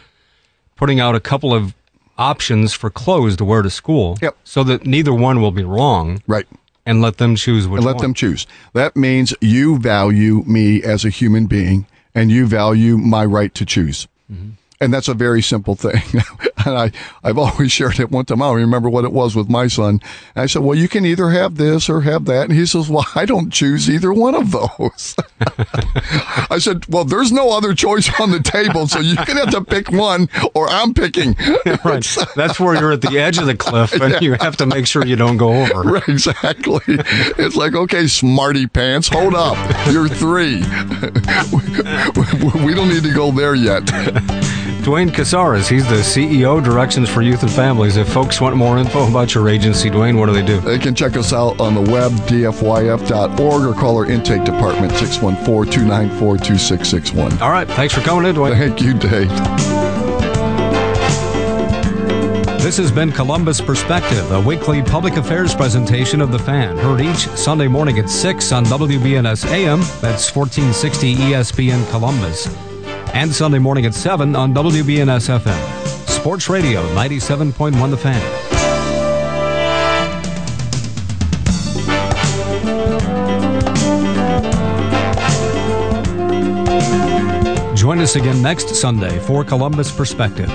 putting out a couple of options for clothes to wear to school, yep. so that neither one will be wrong, right? And let them choose which and let one. them choose. That means you value me as a human being, and you value my right to choose. Mm-hmm. And that's a very simple thing. and I, I've always shared it one time. I don't remember what it was with my son. And I said, well, you can either have this or have that. And he says, well, I don't choose either one of those. I said, well, there's no other choice on the table. So you're going to have to pick one or I'm picking. right. That's where you're at the edge of the cliff and Yeah. you have to make sure you don't go over. Right, exactly. It's like, okay, smarty pants, hold up. You're three. we don't need to go there yet. Duane Casares, he's the CEO, Directions for Youth and Families. If folks want more info about your agency, Duane, what do they do? They can check us out on the web, dfyf.org, or call our intake department, 614 294 2661. All right. Thanks for coming in, Duane. Thank you, Dave. This has been Columbus Perspective, a weekly public affairs presentation of The Fan, heard each Sunday morning at 6 on WBNS AM, that's 1460 ESPN Columbus, and Sunday morning at 7 on WBNS FM. Sports Radio 97.1 The Fan. Join us again next Sunday for Columbus Perspective.